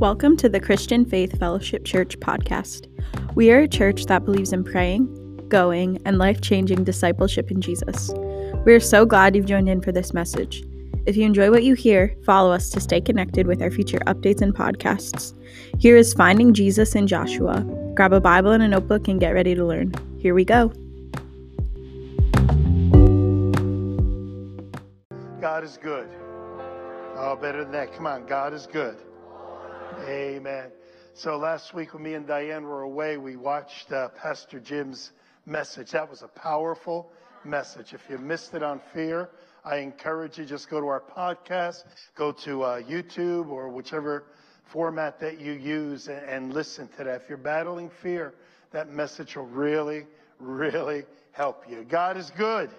Welcome to the Christian Faith Fellowship Church podcast. We are a church that believes in praying, going, and life changing discipleship in Jesus. We are so glad you've joined in for this message. If you enjoy what you hear, follow us to stay connected with our future updates and podcasts. Here is Finding Jesus in Joshua. Grab a Bible and a notebook and get ready to learn. Here we go. God is good. Oh, better than that. Come on, God is good. Amen. So last week when me and Diane were away, we watched uh, Pastor Jim's message. That was a powerful message. If you missed it on fear, I encourage you just go to our podcast, go to uh, YouTube or whichever format that you use and, and listen to that. If you're battling fear, that message will really, really help you. God is good.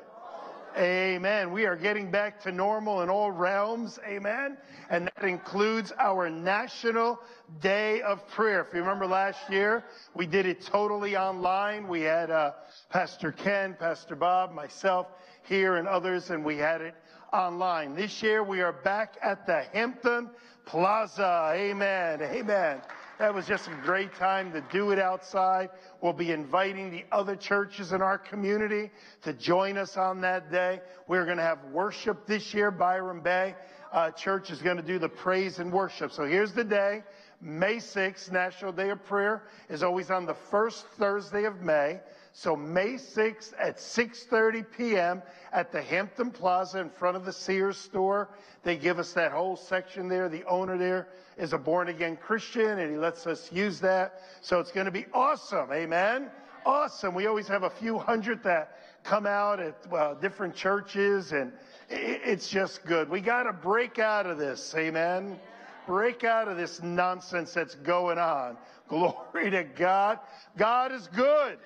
Amen. We are getting back to normal in all realms. Amen. And that includes our National Day of Prayer. If you remember last year, we did it totally online. We had uh, Pastor Ken, Pastor Bob, myself here, and others, and we had it online. This year, we are back at the Hampton Plaza. Amen. Amen. That was just a great time to do it outside. We'll be inviting the other churches in our community to join us on that day. We're going to have worship this year. Byron Bay uh, Church is going to do the praise and worship. So here's the day. May 6th, National Day of Prayer, is always on the first Thursday of May. So May 6th at 6:30 p.m. at the Hampton Plaza in front of the Sears store. They give us that whole section there. The owner there is a born again Christian and he lets us use that. So it's going to be awesome. Amen. Awesome. We always have a few hundred that come out at well, different churches and it's just good. We got to break out of this. Amen. Break out of this nonsense that's going on. Glory to God. God is good.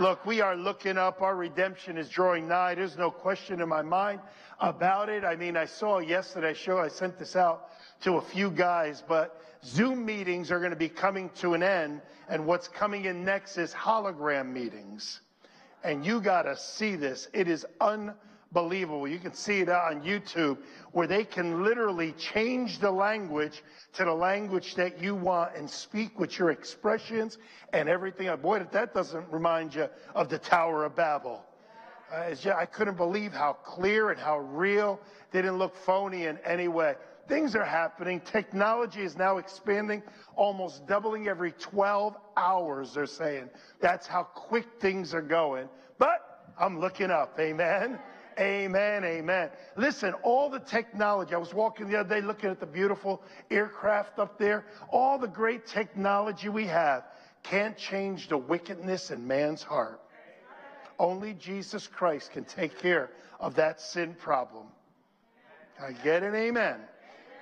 Look, we are looking up. Our redemption is drawing nigh. There's no question in my mind about it. I mean, I saw yesterday's show. I sent this out to a few guys, but Zoom meetings are going to be coming to an end. And what's coming in next is hologram meetings. And you got to see this. It is unbelievable believable. You can see it on YouTube where they can literally change the language to the language that you want and speak with your expressions and everything. Boy, that doesn't remind you of the Tower of Babel. Uh, just, I couldn't believe how clear and how real. They didn't look phony in any way. Things are happening. Technology is now expanding, almost doubling every 12 hours, they're saying. That's how quick things are going. But I'm looking up. Amen. Amen, amen. Listen, all the technology, I was walking the other day looking at the beautiful aircraft up there. All the great technology we have can't change the wickedness in man's heart. Only Jesus Christ can take care of that sin problem. I get an amen.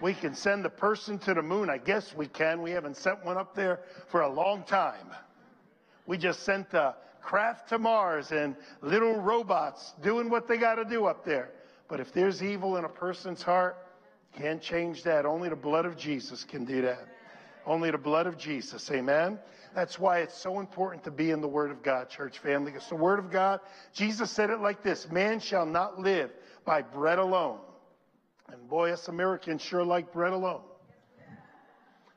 We can send the person to the moon. I guess we can. We haven't sent one up there for a long time. We just sent the craft to Mars and little robots doing what they got to do up there. But if there's evil in a person's heart, can't change that. Only the blood of Jesus can do that. Only the blood of Jesus. Amen. That's why it's so important to be in the Word of God, church family. It's the Word of God. Jesus said it like this Man shall not live by bread alone. And boy, us Americans sure like bread alone.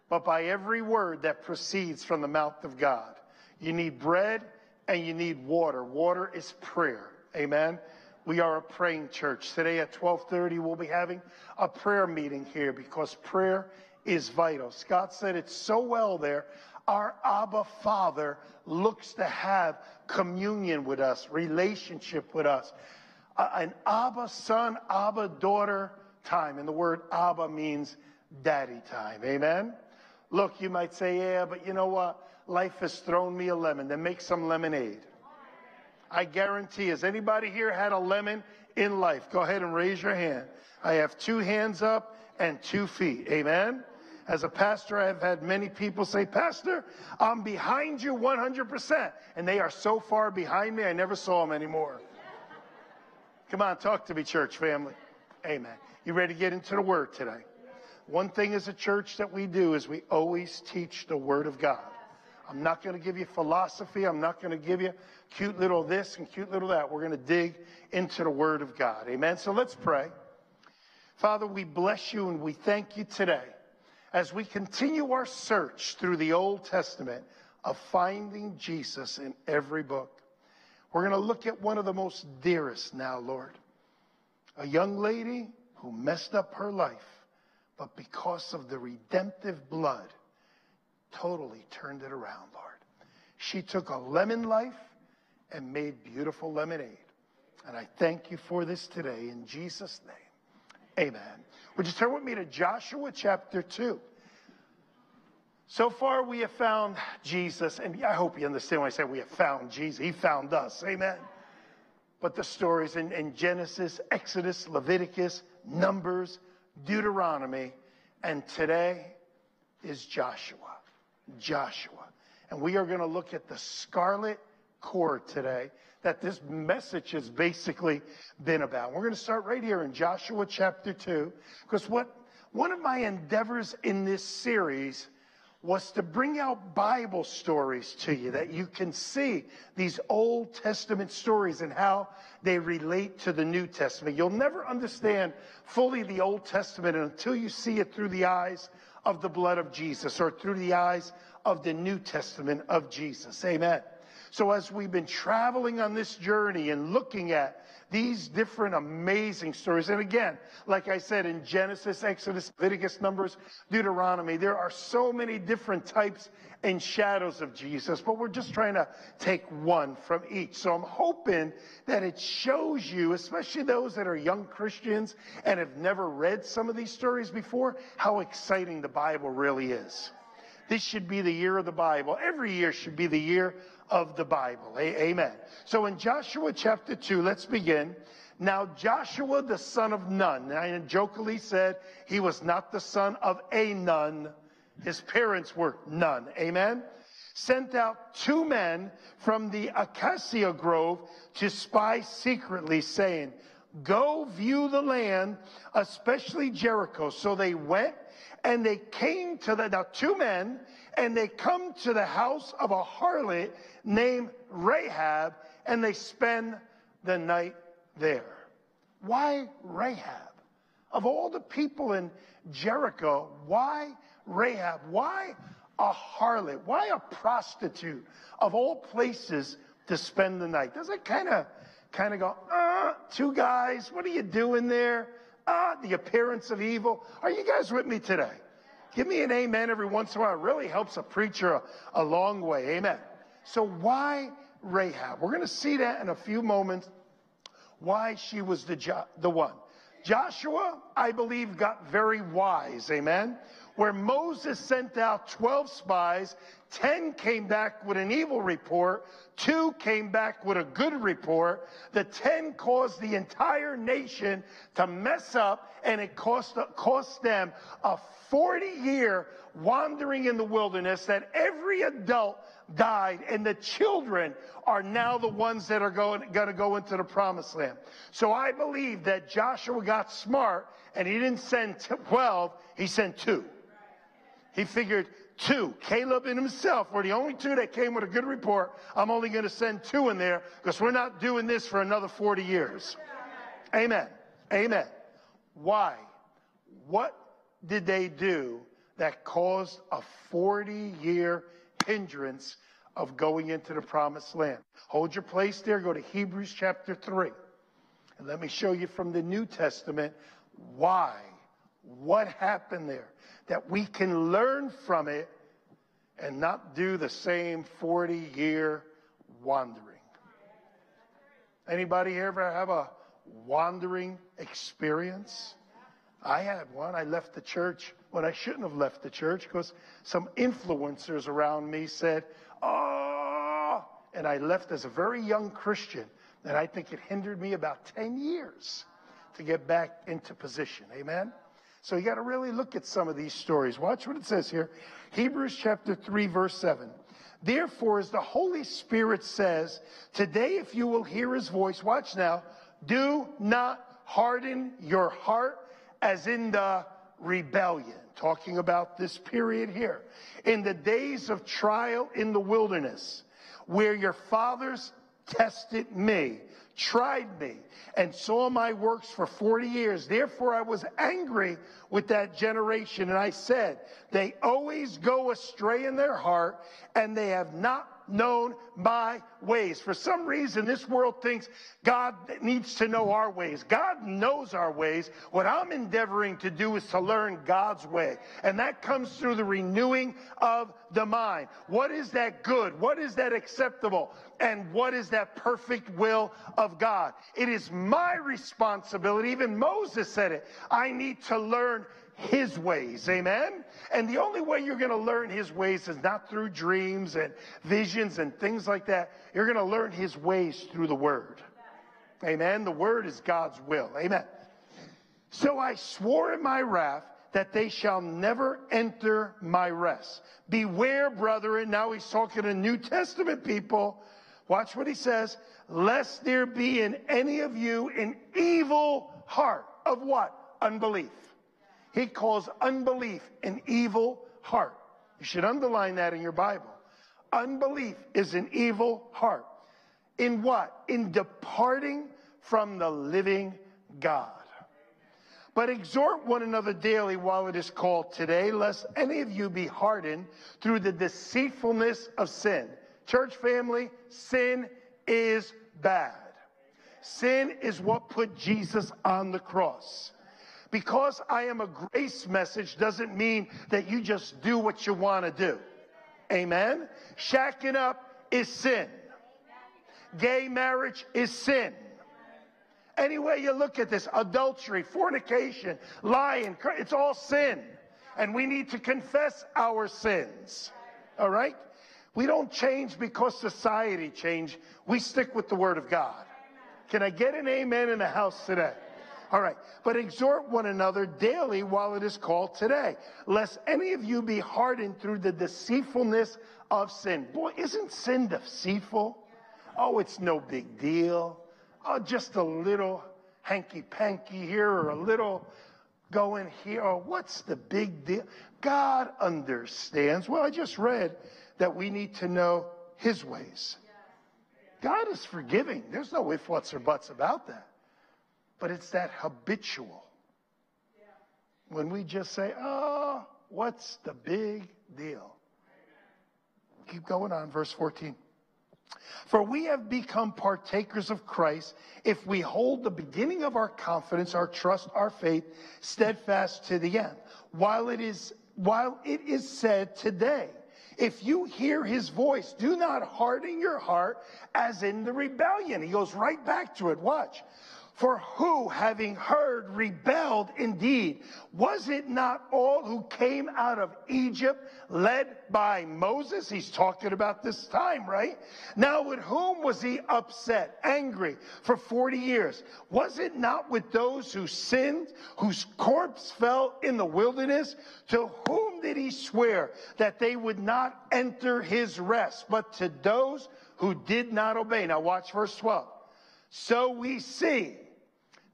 But by every word that proceeds from the mouth of God. You need bread and you need water. Water is prayer. Amen. We are a praying church. Today at 12:30 we'll be having a prayer meeting here because prayer is vital. Scott said it so well there. Our Abba Father looks to have communion with us, relationship with us. An Abba son, Abba daughter time. And the word Abba means daddy time. Amen. Look, you might say, yeah, but you know what? Life has thrown me a lemon. Then make some lemonade. I guarantee, has anybody here had a lemon in life? Go ahead and raise your hand. I have two hands up and two feet. Amen. As a pastor, I've had many people say, Pastor, I'm behind you 100%. And they are so far behind me, I never saw them anymore. Come on, talk to me, church family. Amen. You ready to get into the word today? One thing as a church that we do is we always teach the word of God. I'm not going to give you philosophy. I'm not going to give you cute little this and cute little that. We're going to dig into the Word of God. Amen. So let's pray. Father, we bless you and we thank you today as we continue our search through the Old Testament of finding Jesus in every book. We're going to look at one of the most dearest now, Lord. A young lady who messed up her life, but because of the redemptive blood, totally turned it around, Lord. She took a lemon life and made beautiful lemonade. And I thank you for this today in Jesus' name. Amen. Would you turn with me to Joshua chapter 2? So far, we have found Jesus, and I hope you understand when I say we have found Jesus. He found us. Amen. But the stories in, in Genesis, Exodus, Leviticus, Numbers, Deuteronomy, and today is Joshua. Joshua. And we are going to look at the scarlet cord today that this message has basically been about. We're going to start right here in Joshua chapter 2 because what one of my endeavors in this series was to bring out Bible stories to you that you can see these Old Testament stories and how they relate to the New Testament. You'll never understand fully the Old Testament until you see it through the eyes of the blood of Jesus or through the eyes of the New Testament of Jesus. Amen. So as we've been traveling on this journey and looking at these different amazing stories, and again, like I said in Genesis, Exodus, Leviticus, Numbers, Deuteronomy, there are so many different types and shadows of Jesus, but we're just trying to take one from each. So I'm hoping that it shows you, especially those that are young Christians and have never read some of these stories before, how exciting the Bible really is. This should be the year of the Bible. Every year should be the year of the Bible. Amen. So in Joshua chapter 2, let's begin. Now Joshua, the son of Nun, I jokingly said he was not the son of a nun. His parents were none. Amen. Sent out two men from the acacia grove to spy secretly, saying, Go view the land, especially Jericho. So they went and they came to the, now two men, and they come to the house of a harlot named Rahab, and they spend the night there. Why Rahab? Of all the people in Jericho, why Rahab? Why a harlot? Why a prostitute of all places to spend the night? Does it kind of kind of go, uh, two guys, what are you doing there? Ah, the appearance of evil. Are you guys with me today? Give me an amen every once in a while. It really helps a preacher a, a long way. Amen. So why Rahab? We're going to see that in a few moments. Why she was the, jo- the one. Joshua, I believe, got very wise. Amen. Where Moses sent out 12 spies, 10 came back with an evil report, two came back with a good report. The 10 caused the entire nation to mess up, and it cost, cost them a 40 year wandering in the wilderness that every adult died, and the children are now the ones that are going, going to go into the promised land. So I believe that Joshua got smart and he didn't send 12, he sent two. He figured two. Caleb and himself were the only two that came with a good report. I'm only going to send two in there because we're not doing this for another 40 years. Amen. Amen. Why? What did they do that caused a 40 year hindrance of going into the promised land? Hold your place there. Go to Hebrews chapter 3. And let me show you from the New Testament why, what happened there that we can learn from it and not do the same 40 year wandering. Anybody ever have a wandering experience? I had one. I left the church when I shouldn't have left the church because some influencers around me said, Oh, and I left as a very young Christian. And I think it hindered me about 10 years to get back into position. Amen? So you got to really look at some of these stories. Watch what it says here. Hebrews chapter 3, verse 7. Therefore, as the Holy Spirit says, today if you will hear his voice, watch now, do not harden your heart as in the rebellion. Talking about this period here. In the days of trial in the wilderness, where your fathers tested me, tried me and saw my works for 40 years. Therefore, I was angry with that generation. And I said, They always go astray in their heart, and they have not known my ways. For some reason, this world thinks God needs to know our ways. God knows our ways. What I'm endeavoring to do is to learn God's way. And that comes through the renewing of the mind. What is that good? What is that acceptable? And what is that perfect will of God? It is my responsibility. Even Moses said it. I need to learn his ways. Amen? And the only way you're going to learn his ways is not through dreams and visions and things like that. You're going to learn his ways through the word. Amen? The word is God's will. Amen. So I swore in my wrath that they shall never enter my rest. Beware, brethren. Now he's talking to New Testament people. Watch what he says. Lest there be in any of you an evil heart of what? Unbelief. He calls unbelief an evil heart. You should underline that in your Bible. Unbelief is an evil heart. In what? In departing from the living God. But exhort one another daily while it is called today, lest any of you be hardened through the deceitfulness of sin. Church family, sin is bad. Sin is what put Jesus on the cross. Because I am a grace message doesn't mean that you just do what you want to do. Amen. Shacking up is sin. Gay marriage is sin. Any way you look at this, adultery, fornication, lying, it's all sin. And we need to confess our sins. All right? We don't change because society changed. We stick with the word of God. Can I get an amen in the house today? All right. But exhort one another daily while it is called today, lest any of you be hardened through the deceitfulness of sin. Boy, isn't sin deceitful? Oh, it's no big deal. Oh, just a little hanky panky here or a little going here. Oh, what's the big deal? God understands. Well, I just read that we need to know his ways. God is forgiving. There's no ifs, whats, or buts about that. But it's that habitual. When we just say, oh, what's the big deal? Keep going on, verse 14. For we have become partakers of Christ if we hold the beginning of our confidence, our trust, our faith steadfast to the end. While it is, while it is said today, if you hear his voice, do not harden your heart as in the rebellion. He goes right back to it. Watch. For who, having heard, rebelled indeed? Was it not all who came out of Egypt led by Moses? He's talking about this time, right? Now, with whom was he upset, angry for 40 years? Was it not with those who sinned, whose corpse fell in the wilderness? To whom did he swear that they would not enter his rest, but to those who did not obey? Now, watch verse 12. So we see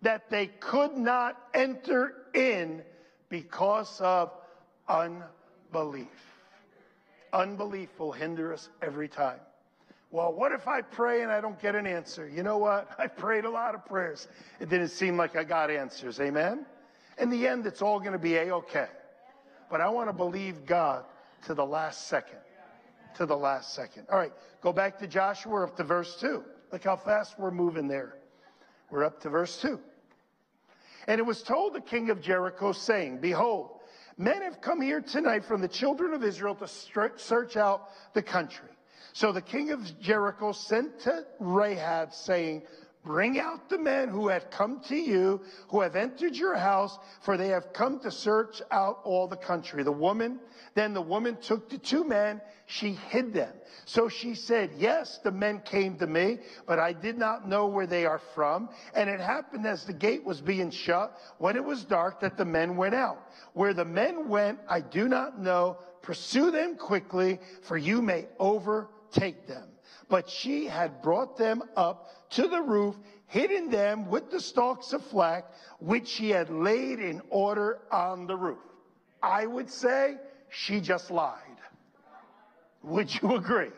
that they could not enter in because of unbelief. Unbelief will hinder us every time. Well, what if I pray and I don't get an answer? You know what? I prayed a lot of prayers. It didn't seem like I got answers. Amen? In the end, it's all going to be A okay. But I want to believe God to the last second. To the last second. All right, go back to Joshua up to verse 2. Look how fast we're moving there. We're up to verse 2. And it was told the king of Jericho, saying, Behold, men have come here tonight from the children of Israel to search out the country. So the king of Jericho sent to Rahab, saying, Bring out the men who have come to you, who have entered your house, for they have come to search out all the country. The woman, then the woman took the two men, she hid them. So she said, Yes, the men came to me, but I did not know where they are from. And it happened as the gate was being shut, when it was dark, that the men went out. Where the men went, I do not know. Pursue them quickly, for you may overtake them. But she had brought them up to the roof, hidden them with the stalks of flax, which she had laid in order on the roof. I would say she just lied. Would you agree?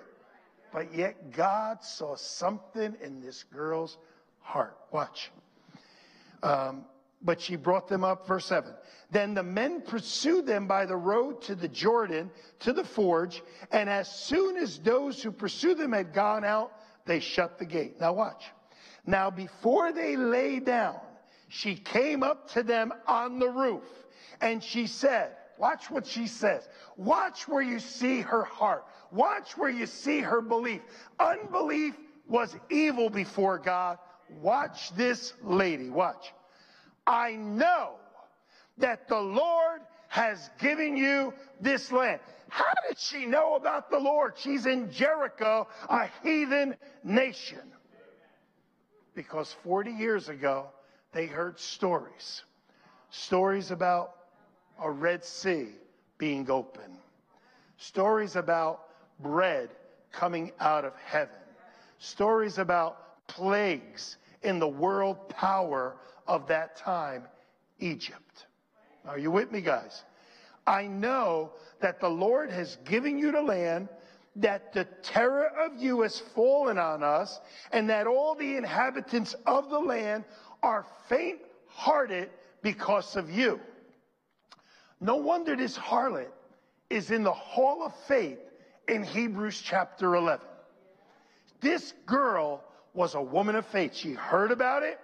But yet God saw something in this girl's heart. Watch. Um, but she brought them up, verse 7. Then the men pursued them by the road to the Jordan, to the forge, and as soon as those who pursued them had gone out, they shut the gate. Now watch. Now before they lay down, she came up to them on the roof, and she said, Watch what she says. Watch where you see her heart. Watch where you see her belief. Unbelief was evil before God. Watch this lady. Watch. I know that the Lord has given you this land. How did she know about the Lord? She's in Jericho, a heathen nation. Because 40 years ago, they heard stories. Stories about a Red Sea being open. Stories about bread coming out of heaven. Stories about plagues in the world power of that time, Egypt. Are you with me, guys? I know that the Lord has given you the land, that the terror of you has fallen on us, and that all the inhabitants of the land are faint hearted because of you. No wonder this harlot is in the hall of faith in Hebrews chapter 11. This girl was a woman of faith. She heard about it.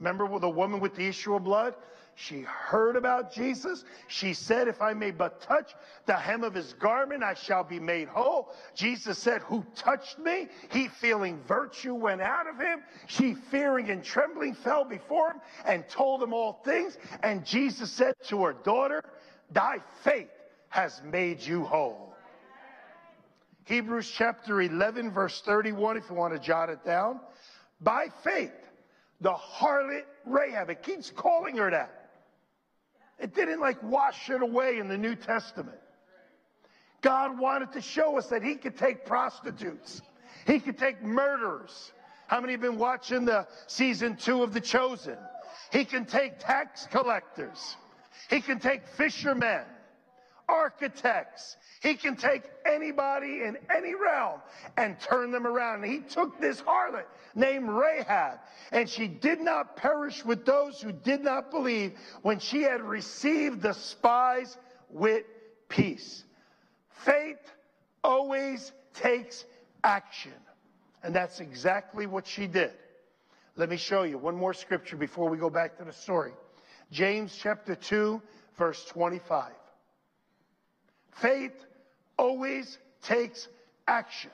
Remember the woman with the issue of blood? She heard about Jesus. She said, If I may but touch the hem of his garment, I shall be made whole. Jesus said, Who touched me? He, feeling virtue, went out of him. She, fearing and trembling, fell before him and told him all things. And Jesus said to her daughter, Thy faith has made you whole. Hebrews chapter 11, verse 31, if you want to jot it down. By faith, the harlot Rahab, it keeps calling her that. It didn't like wash it away in the New Testament. God wanted to show us that He could take prostitutes, He could take murderers. How many have been watching the season two of The Chosen? He can take tax collectors, He can take fishermen, architects. He can take anybody in any realm and turn them around. And he took this harlot named Rahab, and she did not perish with those who did not believe when she had received the spies with peace. Faith always takes action. And that's exactly what she did. Let me show you one more scripture before we go back to the story. James chapter 2, verse 25. Faith always takes action.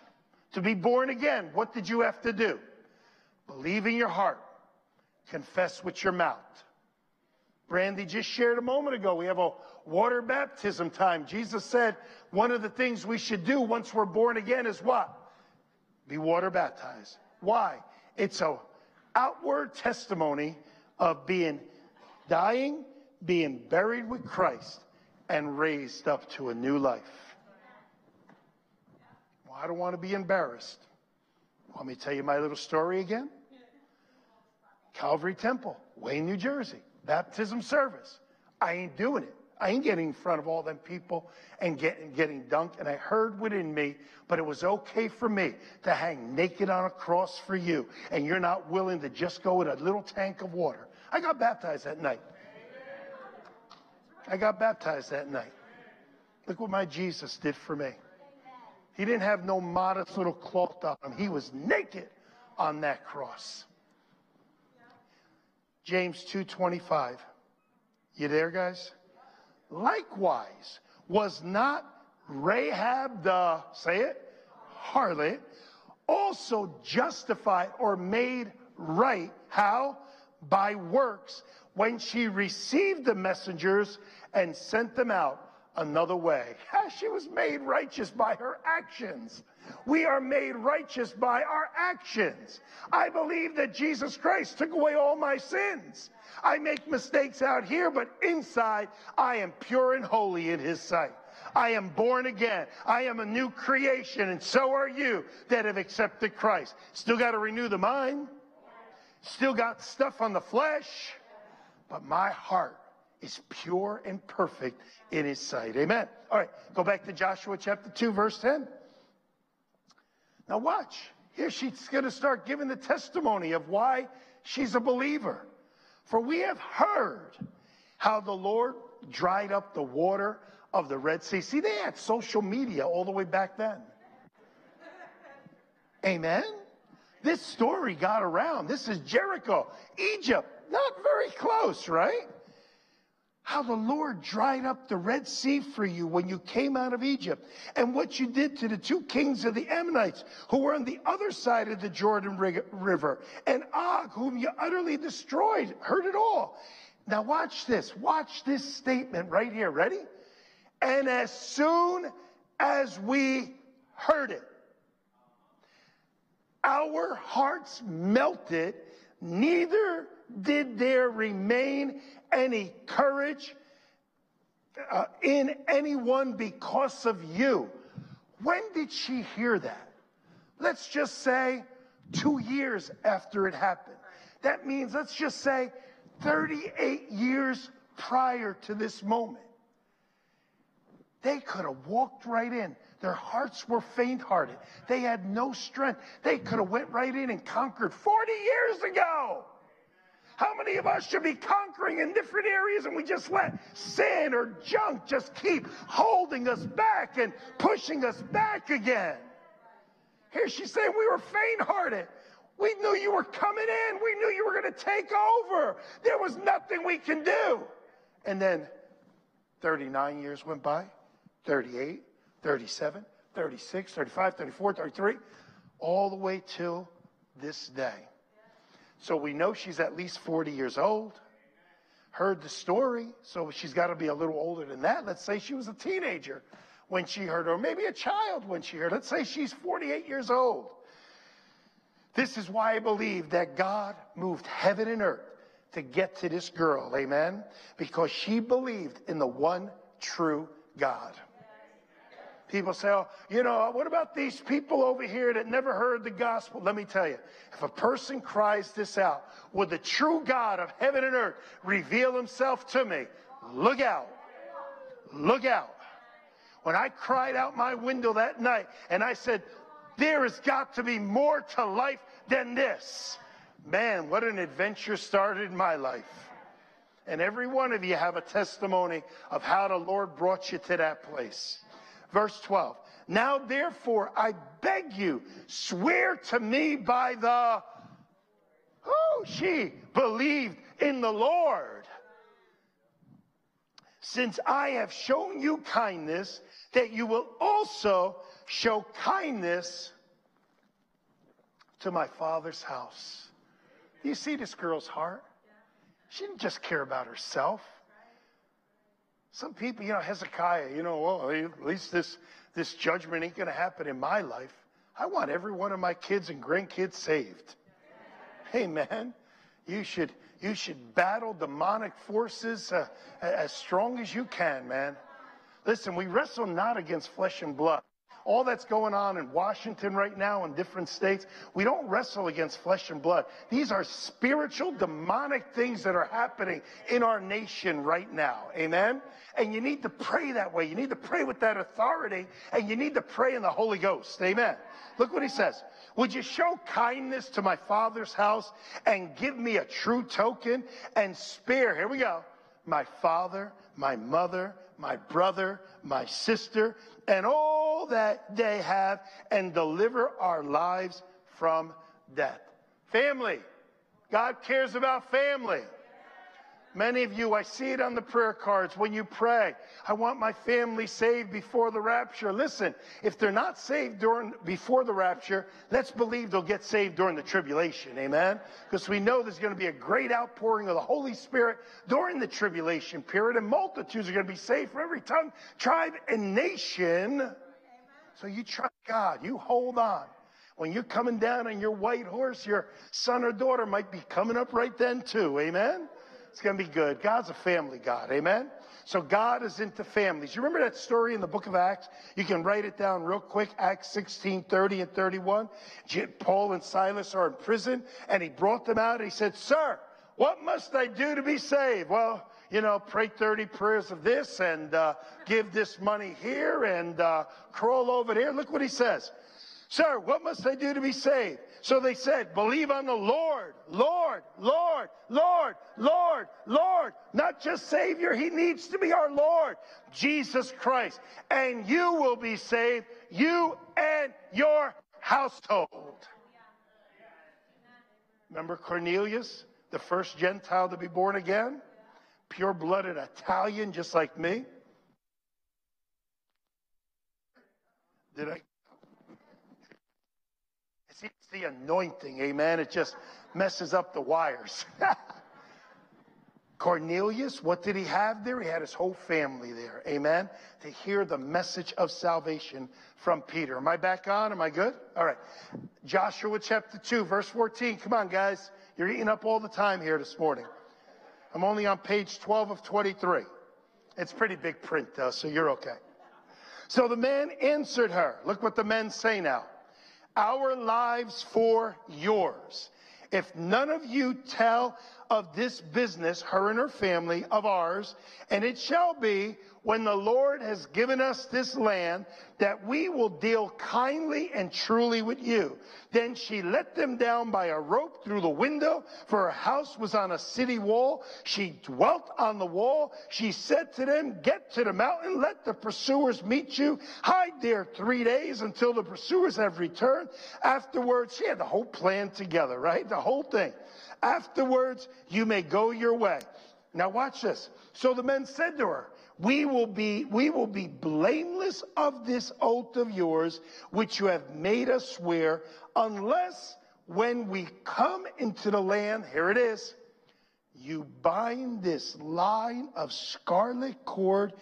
To be born again, what did you have to do? Believe in your heart, confess with your mouth. Brandy just shared a moment ago. We have a water baptism time. Jesus said one of the things we should do once we're born again is what? Be water baptized. Why? It's a outward testimony of being dying, being buried with Christ, and raised up to a new life. Well, I don't want to be embarrassed. Want me to tell you my little story again? Calvary Temple, Wayne, New Jersey, baptism service. I ain't doing it. I ain't getting in front of all them people and getting, getting dunked. And I heard within me, but it was okay for me to hang naked on a cross for you. And you're not willing to just go with a little tank of water. I got baptized that night. I got baptized that night. Look what my Jesus did for me. He didn't have no modest little cloth on him. He was naked on that cross. James 2:25. You there guys? Likewise, was not Rahab the say it harlot also justified or made right how by works when she received the messengers and sent them out another way. She was made righteous by her actions. We are made righteous by our actions. I believe that Jesus Christ took away all my sins. I make mistakes out here, but inside I am pure and holy in his sight. I am born again. I am a new creation, and so are you that have accepted Christ. Still got to renew the mind, still got stuff on the flesh, but my heart is pure and perfect in his sight. Amen. All right, go back to Joshua chapter 2, verse 10. Now, watch. Here she's going to start giving the testimony of why she's a believer. For we have heard how the Lord dried up the water of the Red Sea. See, they had social media all the way back then. Amen. This story got around. This is Jericho, Egypt, not very close, right? How the Lord dried up the Red Sea for you when you came out of Egypt, and what you did to the two kings of the Ammonites who were on the other side of the Jordan River, and Og, whom you utterly destroyed. Heard it all. Now, watch this. Watch this statement right here. Ready? And as soon as we heard it, our hearts melted, neither did there remain any courage uh, in anyone because of you. When did she hear that? Let's just say two years after it happened. That means, let's just say 38 years prior to this moment. They could have walked right in. Their hearts were faint hearted. They had no strength. They could have went right in and conquered 40 years ago. How many of us should be conquering in different areas and we just let sin or junk just keep holding us back and pushing us back again? Here she's saying we were faint hearted. We knew you were coming in. We knew you were going to take over. There was nothing we can do. And then 39 years went by, 38, 37, 36, 35, 34, 33, all the way till this day. So we know she's at least 40 years old. Heard the story, so she's got to be a little older than that. Let's say she was a teenager when she heard, or maybe a child when she heard. Let's say she's 48 years old. This is why I believe that God moved heaven and earth to get to this girl, amen? Because she believed in the one true God. People say, oh, you know, what about these people over here that never heard the gospel? Let me tell you, if a person cries this out, would the true God of heaven and earth reveal himself to me? Look out. Look out. When I cried out my window that night and I said, there has got to be more to life than this. Man, what an adventure started in my life. And every one of you have a testimony of how the Lord brought you to that place. Verse 12. Now therefore, I beg you, swear to me by the, who she believed in the Lord. Since I have shown you kindness, that you will also show kindness to my father's house. You see this girl's heart? She didn't just care about herself. Some people, you know, Hezekiah, you know, well, at least this, this judgment ain't going to happen in my life. I want every one of my kids and grandkids saved. Hey, man, you should, you should battle demonic forces uh, as strong as you can, man. Listen, we wrestle not against flesh and blood all that's going on in Washington right now in different states, we don't wrestle against flesh and blood. These are spiritual, demonic things that are happening in our nation right now. Amen? And you need to pray that way. You need to pray with that authority, and you need to pray in the Holy Ghost. Amen. Look what he says. Would you show kindness to my father's house and give me a true token and spare, here we go, my father, my mother, my brother, my sister, and all that they have, and deliver our lives from death. Family. God cares about family. Many of you, I see it on the prayer cards when you pray. I want my family saved before the rapture. Listen, if they're not saved during before the rapture, let's believe they'll get saved during the tribulation. Amen. Because we know there's going to be a great outpouring of the Holy Spirit during the tribulation period, and multitudes are going to be saved from every tongue, tribe, and nation. So you trust God. You hold on. When you're coming down on your white horse, your son or daughter might be coming up right then too. Amen. It's going to be good. God's a family God. Amen? So God is into families. You remember that story in the book of Acts? You can write it down real quick. Acts 16, 30 and 31. Paul and Silas are in prison and he brought them out and he said, Sir, what must I do to be saved? Well, you know, pray 30 prayers of this and uh, give this money here and uh, crawl over here. Look what he says. Sir, what must I do to be saved? So they said, believe on the Lord, Lord, Lord, Lord, Lord, Lord. Not just Savior, He needs to be our Lord, Jesus Christ. And you will be saved, you and your household. Remember Cornelius, the first Gentile to be born again? Pure blooded Italian, just like me. Did I? It's the anointing, amen. It just messes up the wires. Cornelius, what did he have there? He had his whole family there, amen, to hear the message of salvation from Peter. Am I back on? Am I good? All right. Joshua chapter 2, verse 14. Come on, guys. You're eating up all the time here this morning. I'm only on page 12 of 23. It's pretty big print, though, so you're okay. So the man answered her. Look what the men say now. Our lives for yours. If none of you tell of this business, her and her family, of ours, and it shall be when the Lord has given us this land, that we will deal kindly and truly with you. Then she let them down by a rope through the window, for her house was on a city wall. She dwelt on the wall. She said to them, Get to the mountain, let the pursuers meet you. Hide there three days until the pursuers have returned. Afterwards, she had the whole plan together, right? The whole thing. Afterwards, you may go your way. Now watch this. So the men said to her, we will be, we will be blameless of this oath of yours, which you have made us swear, unless when we come into the land, here it is, you bind this line of scarlet cord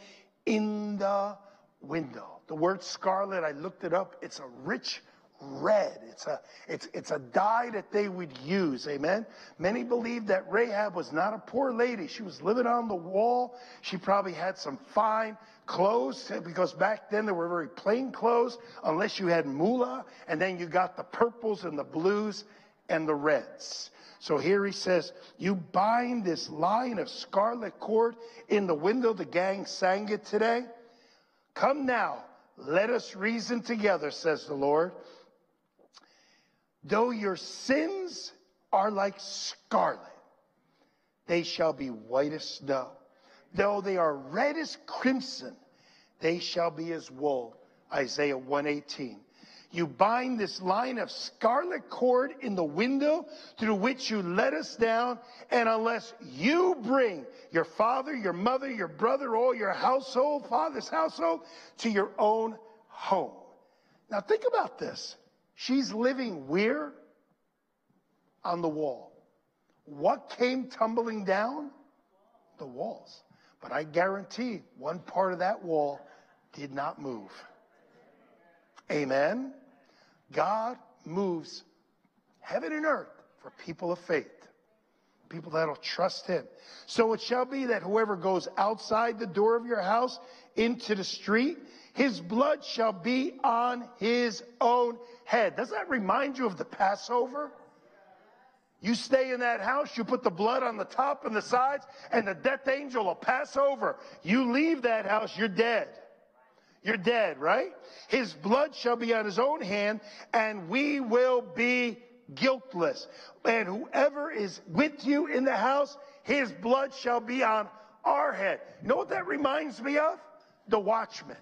in the window. The word scarlet, I looked it up, it's a rich red. It's a, it's, it's a dye that they would use. Amen. Many believe that Rahab was not a poor lady. She was living on the wall. She probably had some fine clothes eh, because back then there were very plain clothes unless you had moolah and then you got the purples and the blues and the reds. So here he says, you bind this line of scarlet cord in the window. The gang sang it today. Come now, let us reason together, says the Lord. Though your sins are like scarlet, they shall be white as snow. Though they are red as crimson, they shall be as wool. Isaiah 118. You bind this line of scarlet cord in the window through which you let us down, and unless you bring your father, your mother, your brother, all your household, father's household, to your own home. Now think about this. She's living where? On the wall. What came tumbling down? The walls. But I guarantee one part of that wall did not move. Amen. God moves heaven and earth for people of faith, people that'll trust Him. So it shall be that whoever goes outside the door of your house into the street, his blood shall be on his own head. Does that remind you of the Passover? You stay in that house, you put the blood on the top and the sides, and the death angel will pass over. You leave that house, you're dead. You're dead, right? His blood shall be on his own hand, and we will be guiltless. And whoever is with you in the house, his blood shall be on our head. You know what that reminds me of? The watchman.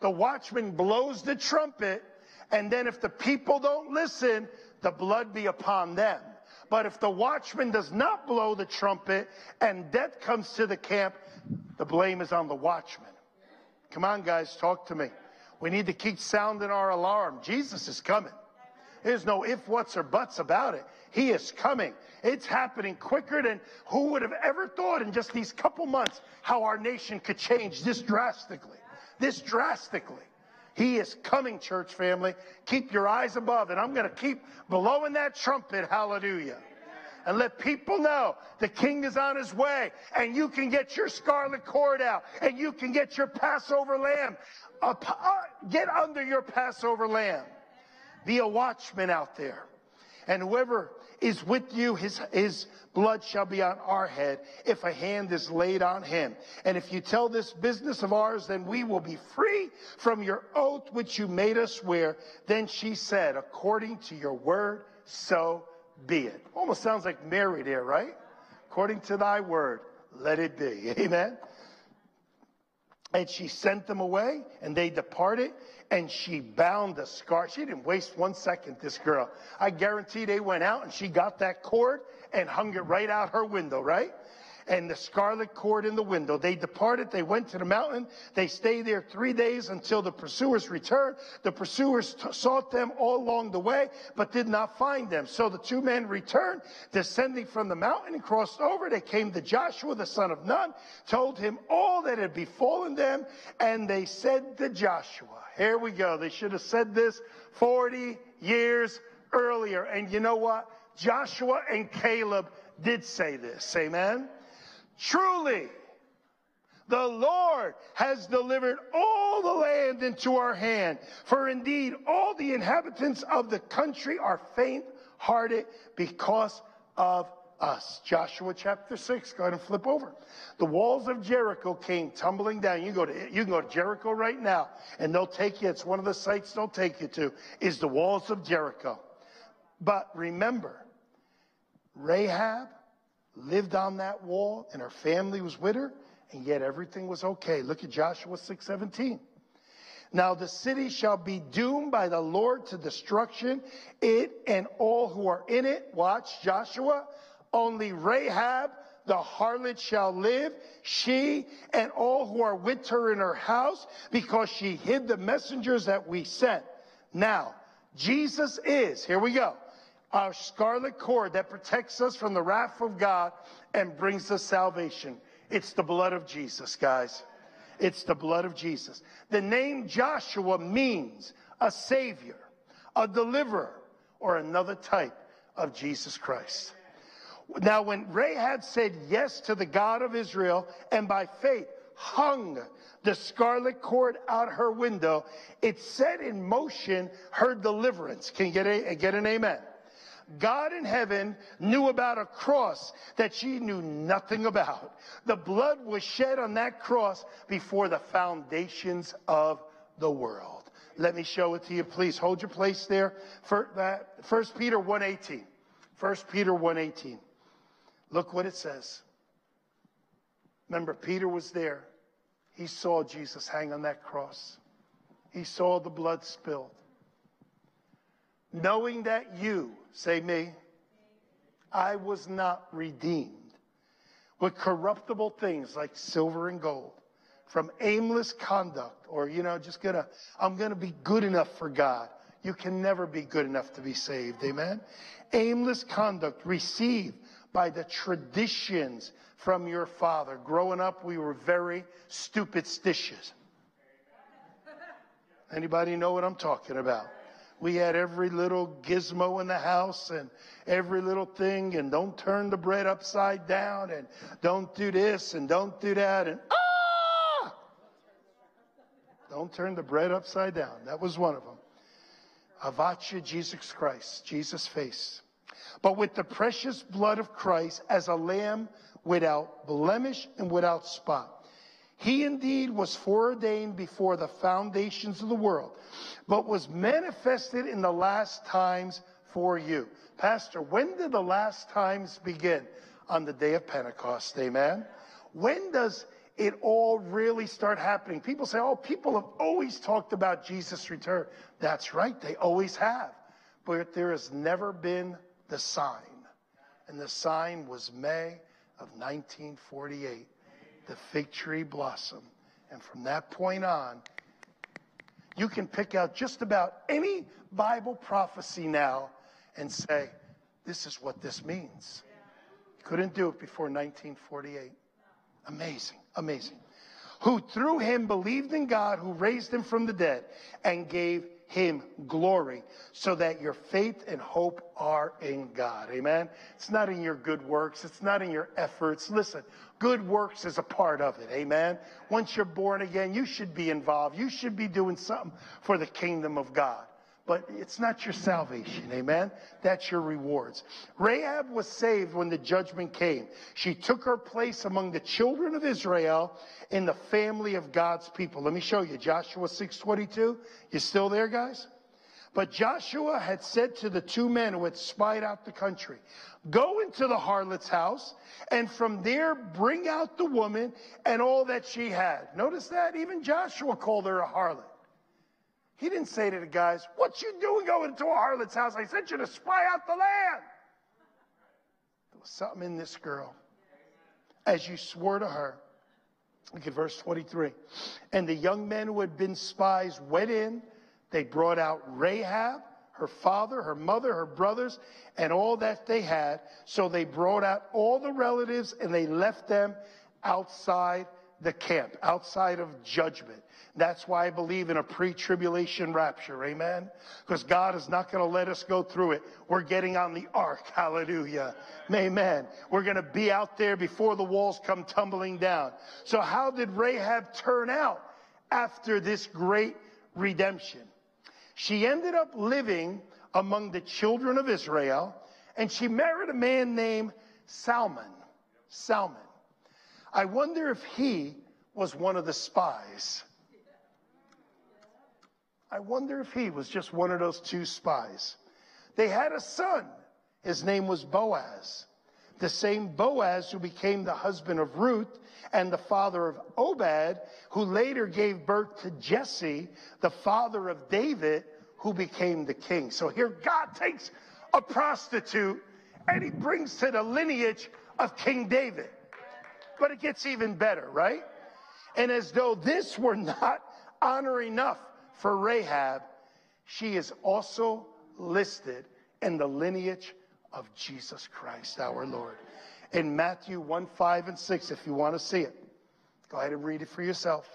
The watchman blows the trumpet and then if the people don't listen, the blood be upon them. But if the watchman does not blow the trumpet and death comes to the camp, the blame is on the watchman. Come on, guys, talk to me. We need to keep sounding our alarm. Jesus is coming. There's no if, whats, or buts about it. He is coming. It's happening quicker than who would have ever thought in just these couple months how our nation could change this drastically. This drastically. He is coming, church family. Keep your eyes above it. I'm going to keep blowing that trumpet. Hallelujah. And let people know the king is on his way and you can get your scarlet cord out and you can get your Passover lamb. Uh, get under your Passover lamb. Be a watchman out there. And whoever is with you, his, his blood shall be on our head if a hand is laid on him. And if you tell this business of ours, then we will be free from your oath which you made us swear. Then she said, according to your word, so be it. Almost sounds like Mary there, right? According to thy word, let it be. Amen. And she sent them away, and they departed, and she bound the scar. She didn't waste one second, this girl. I guarantee they went out and she got that cord and hung it right out her window, right? And the scarlet cord in the window. They departed. They went to the mountain. They stayed there three days until the pursuers returned. The pursuers t- sought them all along the way, but did not find them. So the two men returned, descending from the mountain and crossed over. They came to Joshua, the son of Nun, told him all that had befallen them. And they said to Joshua, here we go. They should have said this 40 years earlier. And you know what? Joshua and Caleb did say this. Amen. Truly, the Lord has delivered all the land into our hand. For indeed, all the inhabitants of the country are faint hearted because of us. Joshua chapter 6. Go ahead and flip over. The walls of Jericho came tumbling down. You, go to, you can go to Jericho right now, and they'll take you. It's one of the sites they'll take you to, is the walls of Jericho. But remember, Rahab lived on that wall and her family was with her and yet everything was okay. Look at Joshua 6:17. Now the city shall be doomed by the Lord to destruction, it and all who are in it. Watch Joshua. Only Rahab the harlot shall live, she and all who are with her in her house, because she hid the messengers that we sent. Now, Jesus is, here we go, our scarlet cord that protects us from the wrath of God and brings us salvation. It's the blood of Jesus, guys. It's the blood of Jesus. The name Joshua means a savior, a deliverer, or another type of Jesus Christ. Now, when Rahab said yes to the God of Israel and by faith hung the scarlet cord out her window, it set in motion her deliverance. Can you get, a, get an amen? God in heaven knew about a cross that she knew nothing about. The blood was shed on that cross before the foundations of the world. Let me show it to you, please. Hold your place there. First Peter 1:18. First Peter 1:18. Look what it says. Remember, Peter was there. He saw Jesus hang on that cross. He saw the blood spilled knowing that you, say me, I was not redeemed with corruptible things like silver and gold from aimless conduct or, you know, just gonna, I'm gonna be good enough for God. You can never be good enough to be saved. Amen. Aimless conduct received by the traditions from your father. Growing up, we were very stupid stitches. Anybody know what I'm talking about? We had every little gizmo in the house and every little thing and don't turn the bread upside down and don't do this and don't do that and ah! Don't turn the bread upside down. That was one of them. Avacha jesus christ jesus face. But with the precious blood of christ as a lamb without blemish and without spot he indeed was foreordained before the foundations of the world, but was manifested in the last times for you. Pastor, when did the last times begin? On the day of Pentecost, amen? When does it all really start happening? People say, oh, people have always talked about Jesus' return. That's right, they always have. But there has never been the sign. And the sign was May of 1948 the fig tree blossom. And from that point on, you can pick out just about any Bible prophecy now and say, this is what this means. Couldn't do it before 1948. Amazing, amazing. Who through him believed in God, who raised him from the dead and gave him glory so that your faith and hope are in God. Amen. It's not in your good works. It's not in your efforts. Listen, good works is a part of it. Amen. Once you're born again, you should be involved. You should be doing something for the kingdom of God. But it's not your salvation. Amen. That's your rewards. Rahab was saved when the judgment came. She took her place among the children of Israel in the family of God's people. Let me show you Joshua 6:22. You still there, guys? But Joshua had said to the two men who had spied out the country, Go into the harlot's house, and from there bring out the woman and all that she had. Notice that? Even Joshua called her a harlot. He didn't say to the guys, What you doing going into a harlot's house? I sent you to spy out the land. There was something in this girl. As you swore to her, look at verse 23. And the young men who had been spies went in they brought out Rahab, her father, her mother, her brothers, and all that they had. So they brought out all the relatives and they left them outside the camp, outside of judgment. That's why I believe in a pre-tribulation rapture. Amen. Because God is not going to let us go through it. We're getting on the ark. Hallelujah. Amen. We're going to be out there before the walls come tumbling down. So how did Rahab turn out after this great redemption? She ended up living among the children of Israel and she married a man named Salmon. Salmon. I wonder if he was one of the spies. I wonder if he was just one of those two spies. They had a son. His name was Boaz. The same Boaz who became the husband of Ruth and the father of Obed, who later gave birth to Jesse, the father of David, who became the king. So here God takes a prostitute and he brings to the lineage of King David. But it gets even better, right? And as though this were not honor enough for Rahab, she is also listed in the lineage of Jesus Christ, our Lord. In Matthew 1 5 and 6, if you want to see it, go ahead and read it for yourself.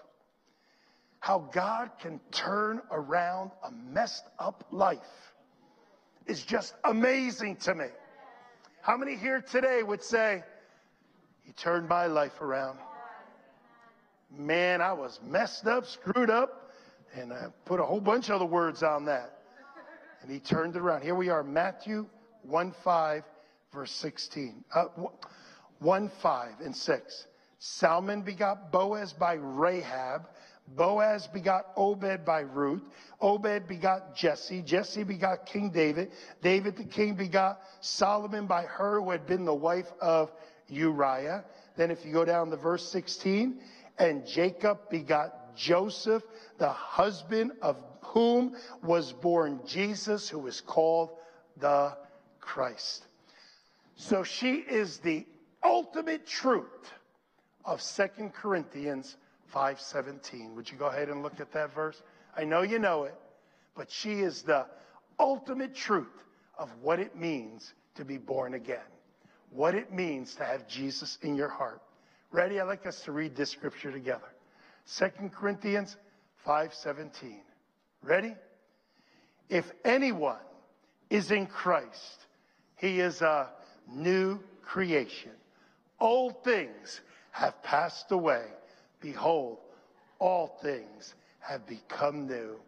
How God can turn around a messed up life is just amazing to me. How many here today would say, He turned my life around? Man, I was messed up, screwed up, and I put a whole bunch of other words on that. And He turned it around. Here we are, Matthew 1 5, verse 16. Uh, 1 5 and 6. Salmon begot Boaz by Rahab. Boaz begot Obed by Ruth. Obed begot Jesse. Jesse begot King David. David the king begot Solomon by her who had been the wife of Uriah. Then if you go down to verse 16, and Jacob begot Joseph, the husband of whom was born Jesus, who is called the Christ. So she is the ultimate truth of Second Corinthians 5:17. Would you go ahead and look at that verse? I know you know it, but she is the ultimate truth of what it means to be born again. What it means to have Jesus in your heart. Ready? I'd like us to read this scripture together. Second Corinthians 5:17. Ready? If anyone is in Christ, he is a new creation. Old things have passed away. Behold, all things have become new.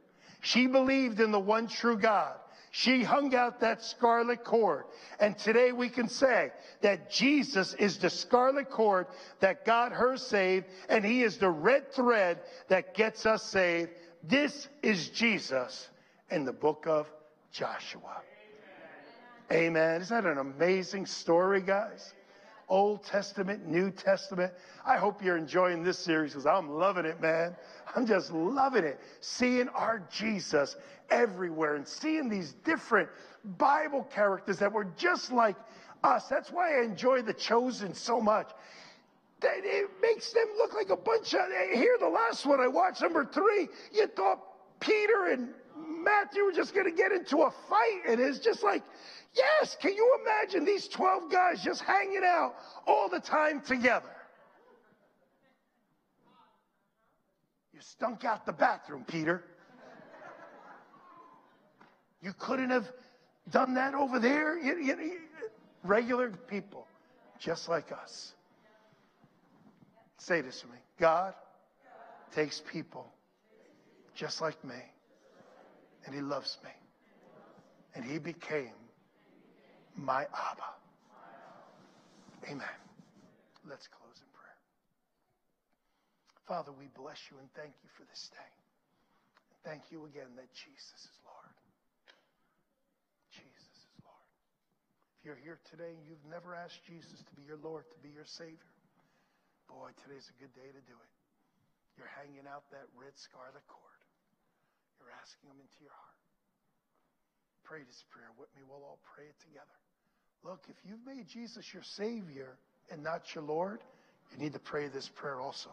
She believed in the one true God. She hung out that scarlet cord. And today we can say that Jesus is the scarlet cord that got her saved, and he is the red thread that gets us saved. This is Jesus in the book of Joshua. Amen. Amen. Isn't that an amazing story, guys? Old Testament, New Testament. I hope you're enjoying this series because I'm loving it, man. I'm just loving it. Seeing our Jesus everywhere and seeing these different Bible characters that were just like us. That's why I enjoy The Chosen so much. It makes them look like a bunch of. Eh, here, the last one I watched, number three, you thought Peter and Matthew were just going to get into a fight, and it's just like, Yes, can you imagine these 12 guys just hanging out all the time together? You stunk out the bathroom, Peter. You couldn't have done that over there. You, you, regular people, just like us. Say this to me God takes people just like me, and He loves me. and he became my Abba. Amen. Let's close in prayer. Father, we bless you and thank you for this day. Thank you again that Jesus is Lord. Jesus is Lord. If you're here today and you've never asked Jesus to be your Lord, to be your Savior, boy, today's a good day to do it. You're hanging out that red scarlet cord. You're asking him into your heart. Pray this prayer with me. We'll all pray it together. Look, if you've made Jesus your Savior and not your Lord, you need to pray this prayer also.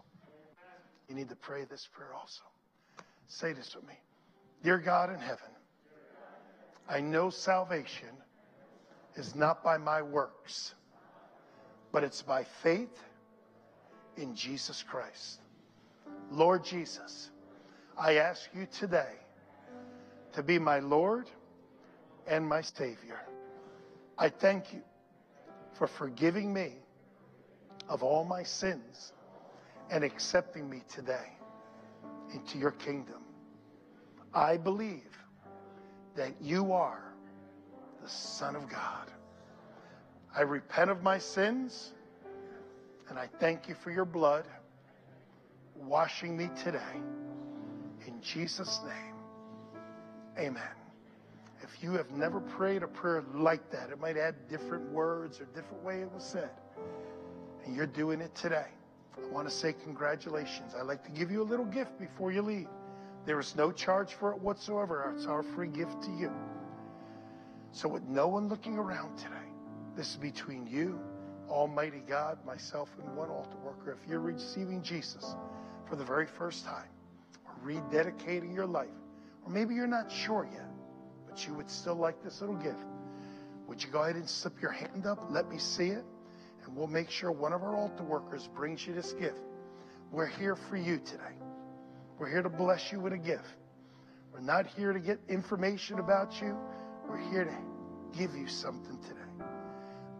You need to pray this prayer also. Say this with me. Dear God in heaven, I know salvation is not by my works, but it's by faith in Jesus Christ. Lord Jesus, I ask you today to be my Lord and my Savior. I thank you for forgiving me of all my sins and accepting me today into your kingdom. I believe that you are the Son of God. I repent of my sins and I thank you for your blood washing me today. In Jesus' name, amen. If you have never prayed a prayer like that, it might add different words or different way it was said, and you're doing it today. I want to say congratulations. I'd like to give you a little gift before you leave. There is no charge for it whatsoever. It's our free gift to you. So, with no one looking around today, this is between you, Almighty God, myself, and one altar worker. If you're receiving Jesus for the very first time, or rededicating your life, or maybe you're not sure yet, but you would still like this little gift, would you go ahead and slip your hand up? Let me see it and we'll make sure one of our altar workers brings you this gift. We're here for you today. We're here to bless you with a gift. We're not here to get information about you. We're here to give you something today.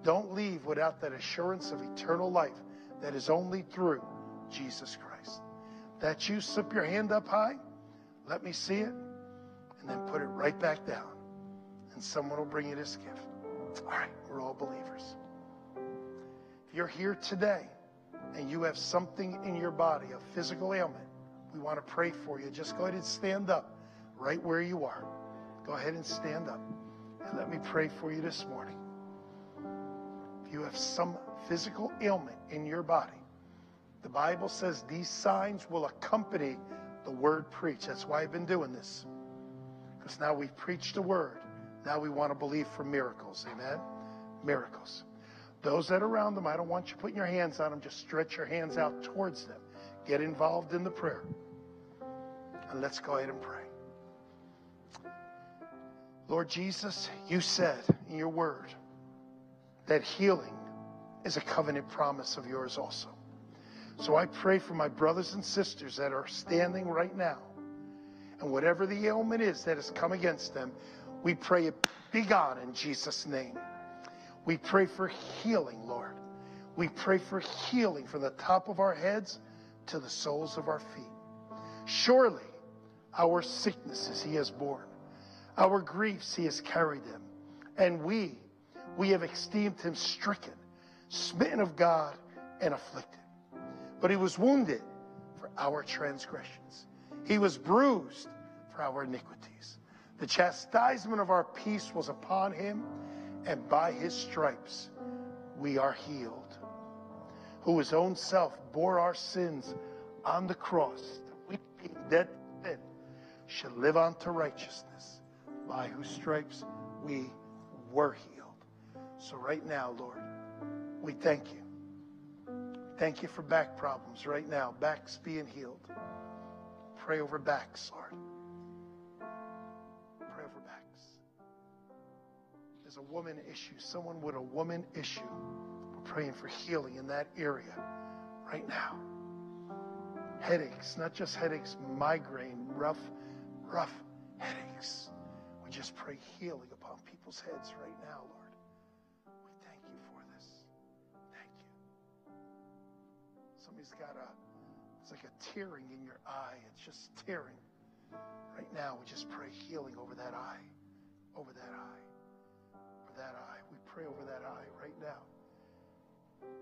Don't leave without that assurance of eternal life that is only through Jesus Christ. That you slip your hand up high, let me see it, and then put it right back down. And someone will bring you this gift. All right, we're all believers. If you're here today and you have something in your body, a physical ailment, we want to pray for you. Just go ahead and stand up right where you are. Go ahead and stand up. And let me pray for you this morning. If you have some physical ailment in your body, the Bible says these signs will accompany the word preached. That's why I've been doing this. Because now we've preached the word. Now we want to believe for miracles. Amen? Miracles. Those that are around them, I don't want you putting your hands on them. Just stretch your hands out towards them. Get involved in the prayer. And let's go ahead and pray. Lord Jesus, you said in your word that healing is a covenant promise of yours also. So I pray for my brothers and sisters that are standing right now. And whatever the ailment is that has come against them, we pray it be gone in Jesus' name. We pray for healing, Lord. We pray for healing from the top of our heads to the soles of our feet. Surely our sicknesses he has borne, our griefs he has carried them, and we, we have esteemed him stricken, smitten of God, and afflicted. But he was wounded for our transgressions, he was bruised for our iniquities. The chastisement of our peace was upon him and by his stripes we are healed. Who his own self bore our sins on the cross, that we being dead sin should live on to righteousness, by whose stripes we were healed. So right now, Lord, we thank you. Thank you for back problems right now, backs being healed. Pray over backs, Lord. Pray over backs. There's a woman issue, someone with a woman issue. We're praying for healing in that area right now. Headaches, not just headaches, migraine, rough, rough headaches. We just pray healing upon people's heads right now, Lord. We thank you for this. Thank you. Somebody's got a, it's like a tearing in your eye. It's just tearing. Right now, we just pray healing over that eye. over that eye. For that eye. We pray over that eye right now.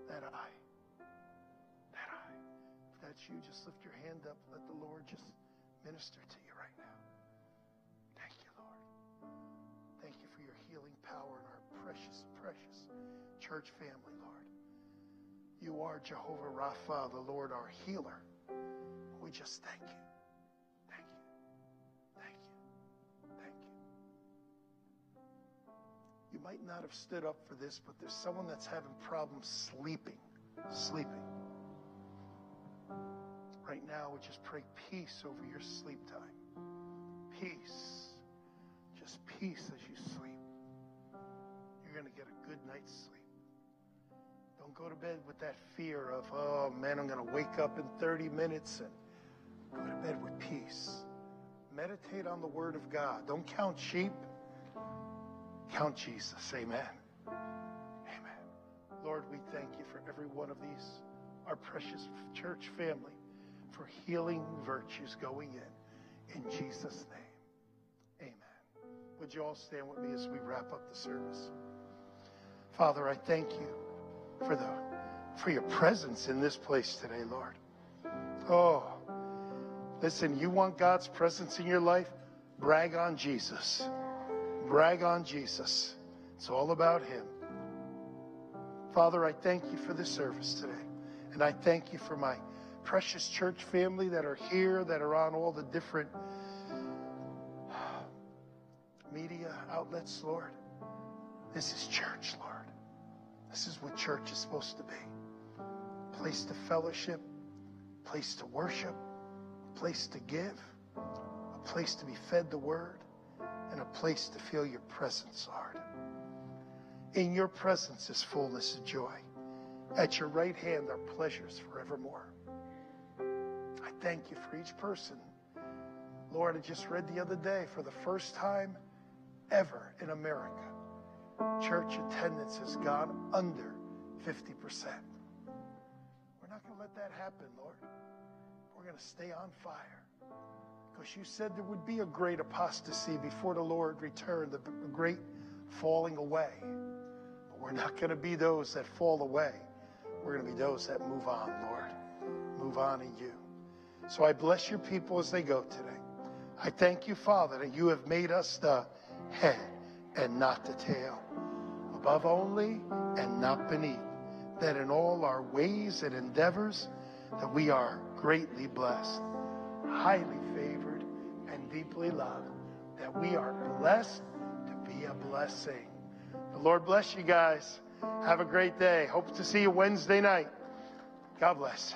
That eye. That eye. If that's you, just lift your hand up. Let the Lord just minister to you right now. Thank you, Lord. Thank you for your healing power in our precious, precious church family, Lord. You are Jehovah Rapha, the Lord our healer. We just thank you. Thank you. Thank you. Thank you. You might not have stood up for this, but there's someone that's having problems sleeping. Sleeping. Right now, we just pray peace over your sleep time. Peace. Just peace as you sleep. You're going to get a good night's sleep. Don't go to bed with that fear of, oh man, I'm going to wake up in 30 minutes and go to bed with peace. Meditate on the Word of God. Don't count sheep, count Jesus. Amen. Amen. Lord, we thank you for every one of these, our precious church family, for healing virtues going in. In Jesus' name. Amen. Would you all stand with me as we wrap up the service? Father, I thank you for the for your presence in this place today, Lord. Oh, listen, you want God's presence in your life? Brag on Jesus. Brag on Jesus. It's all about him. Father, I thank you for this service today. And I thank you for my precious church family that are here, that are on all the different media outlets, Lord. This is church, Lord. This is what church is supposed to be place to fellowship, place to worship, place to give, a place to be fed the word, and a place to feel your presence, Lord. In your presence is fullness of joy. At your right hand are pleasures forevermore. I thank you for each person. Lord, I just read the other day for the first time ever in America church attendance has gone under 50%. We're not going to let that happen, Lord. We're going to stay on fire. Because you said there would be a great apostasy before the Lord returned, the great falling away. But we're not going to be those that fall away. We're going to be those that move on, Lord. Move on in you. So I bless your people as they go today. I thank you, Father, that you have made us the head and not the tail above only and not beneath, that in all our ways and endeavors that we are greatly blessed, highly favored, and deeply loved, that we are blessed to be a blessing. The Lord bless you guys. Have a great day. Hope to see you Wednesday night. God bless.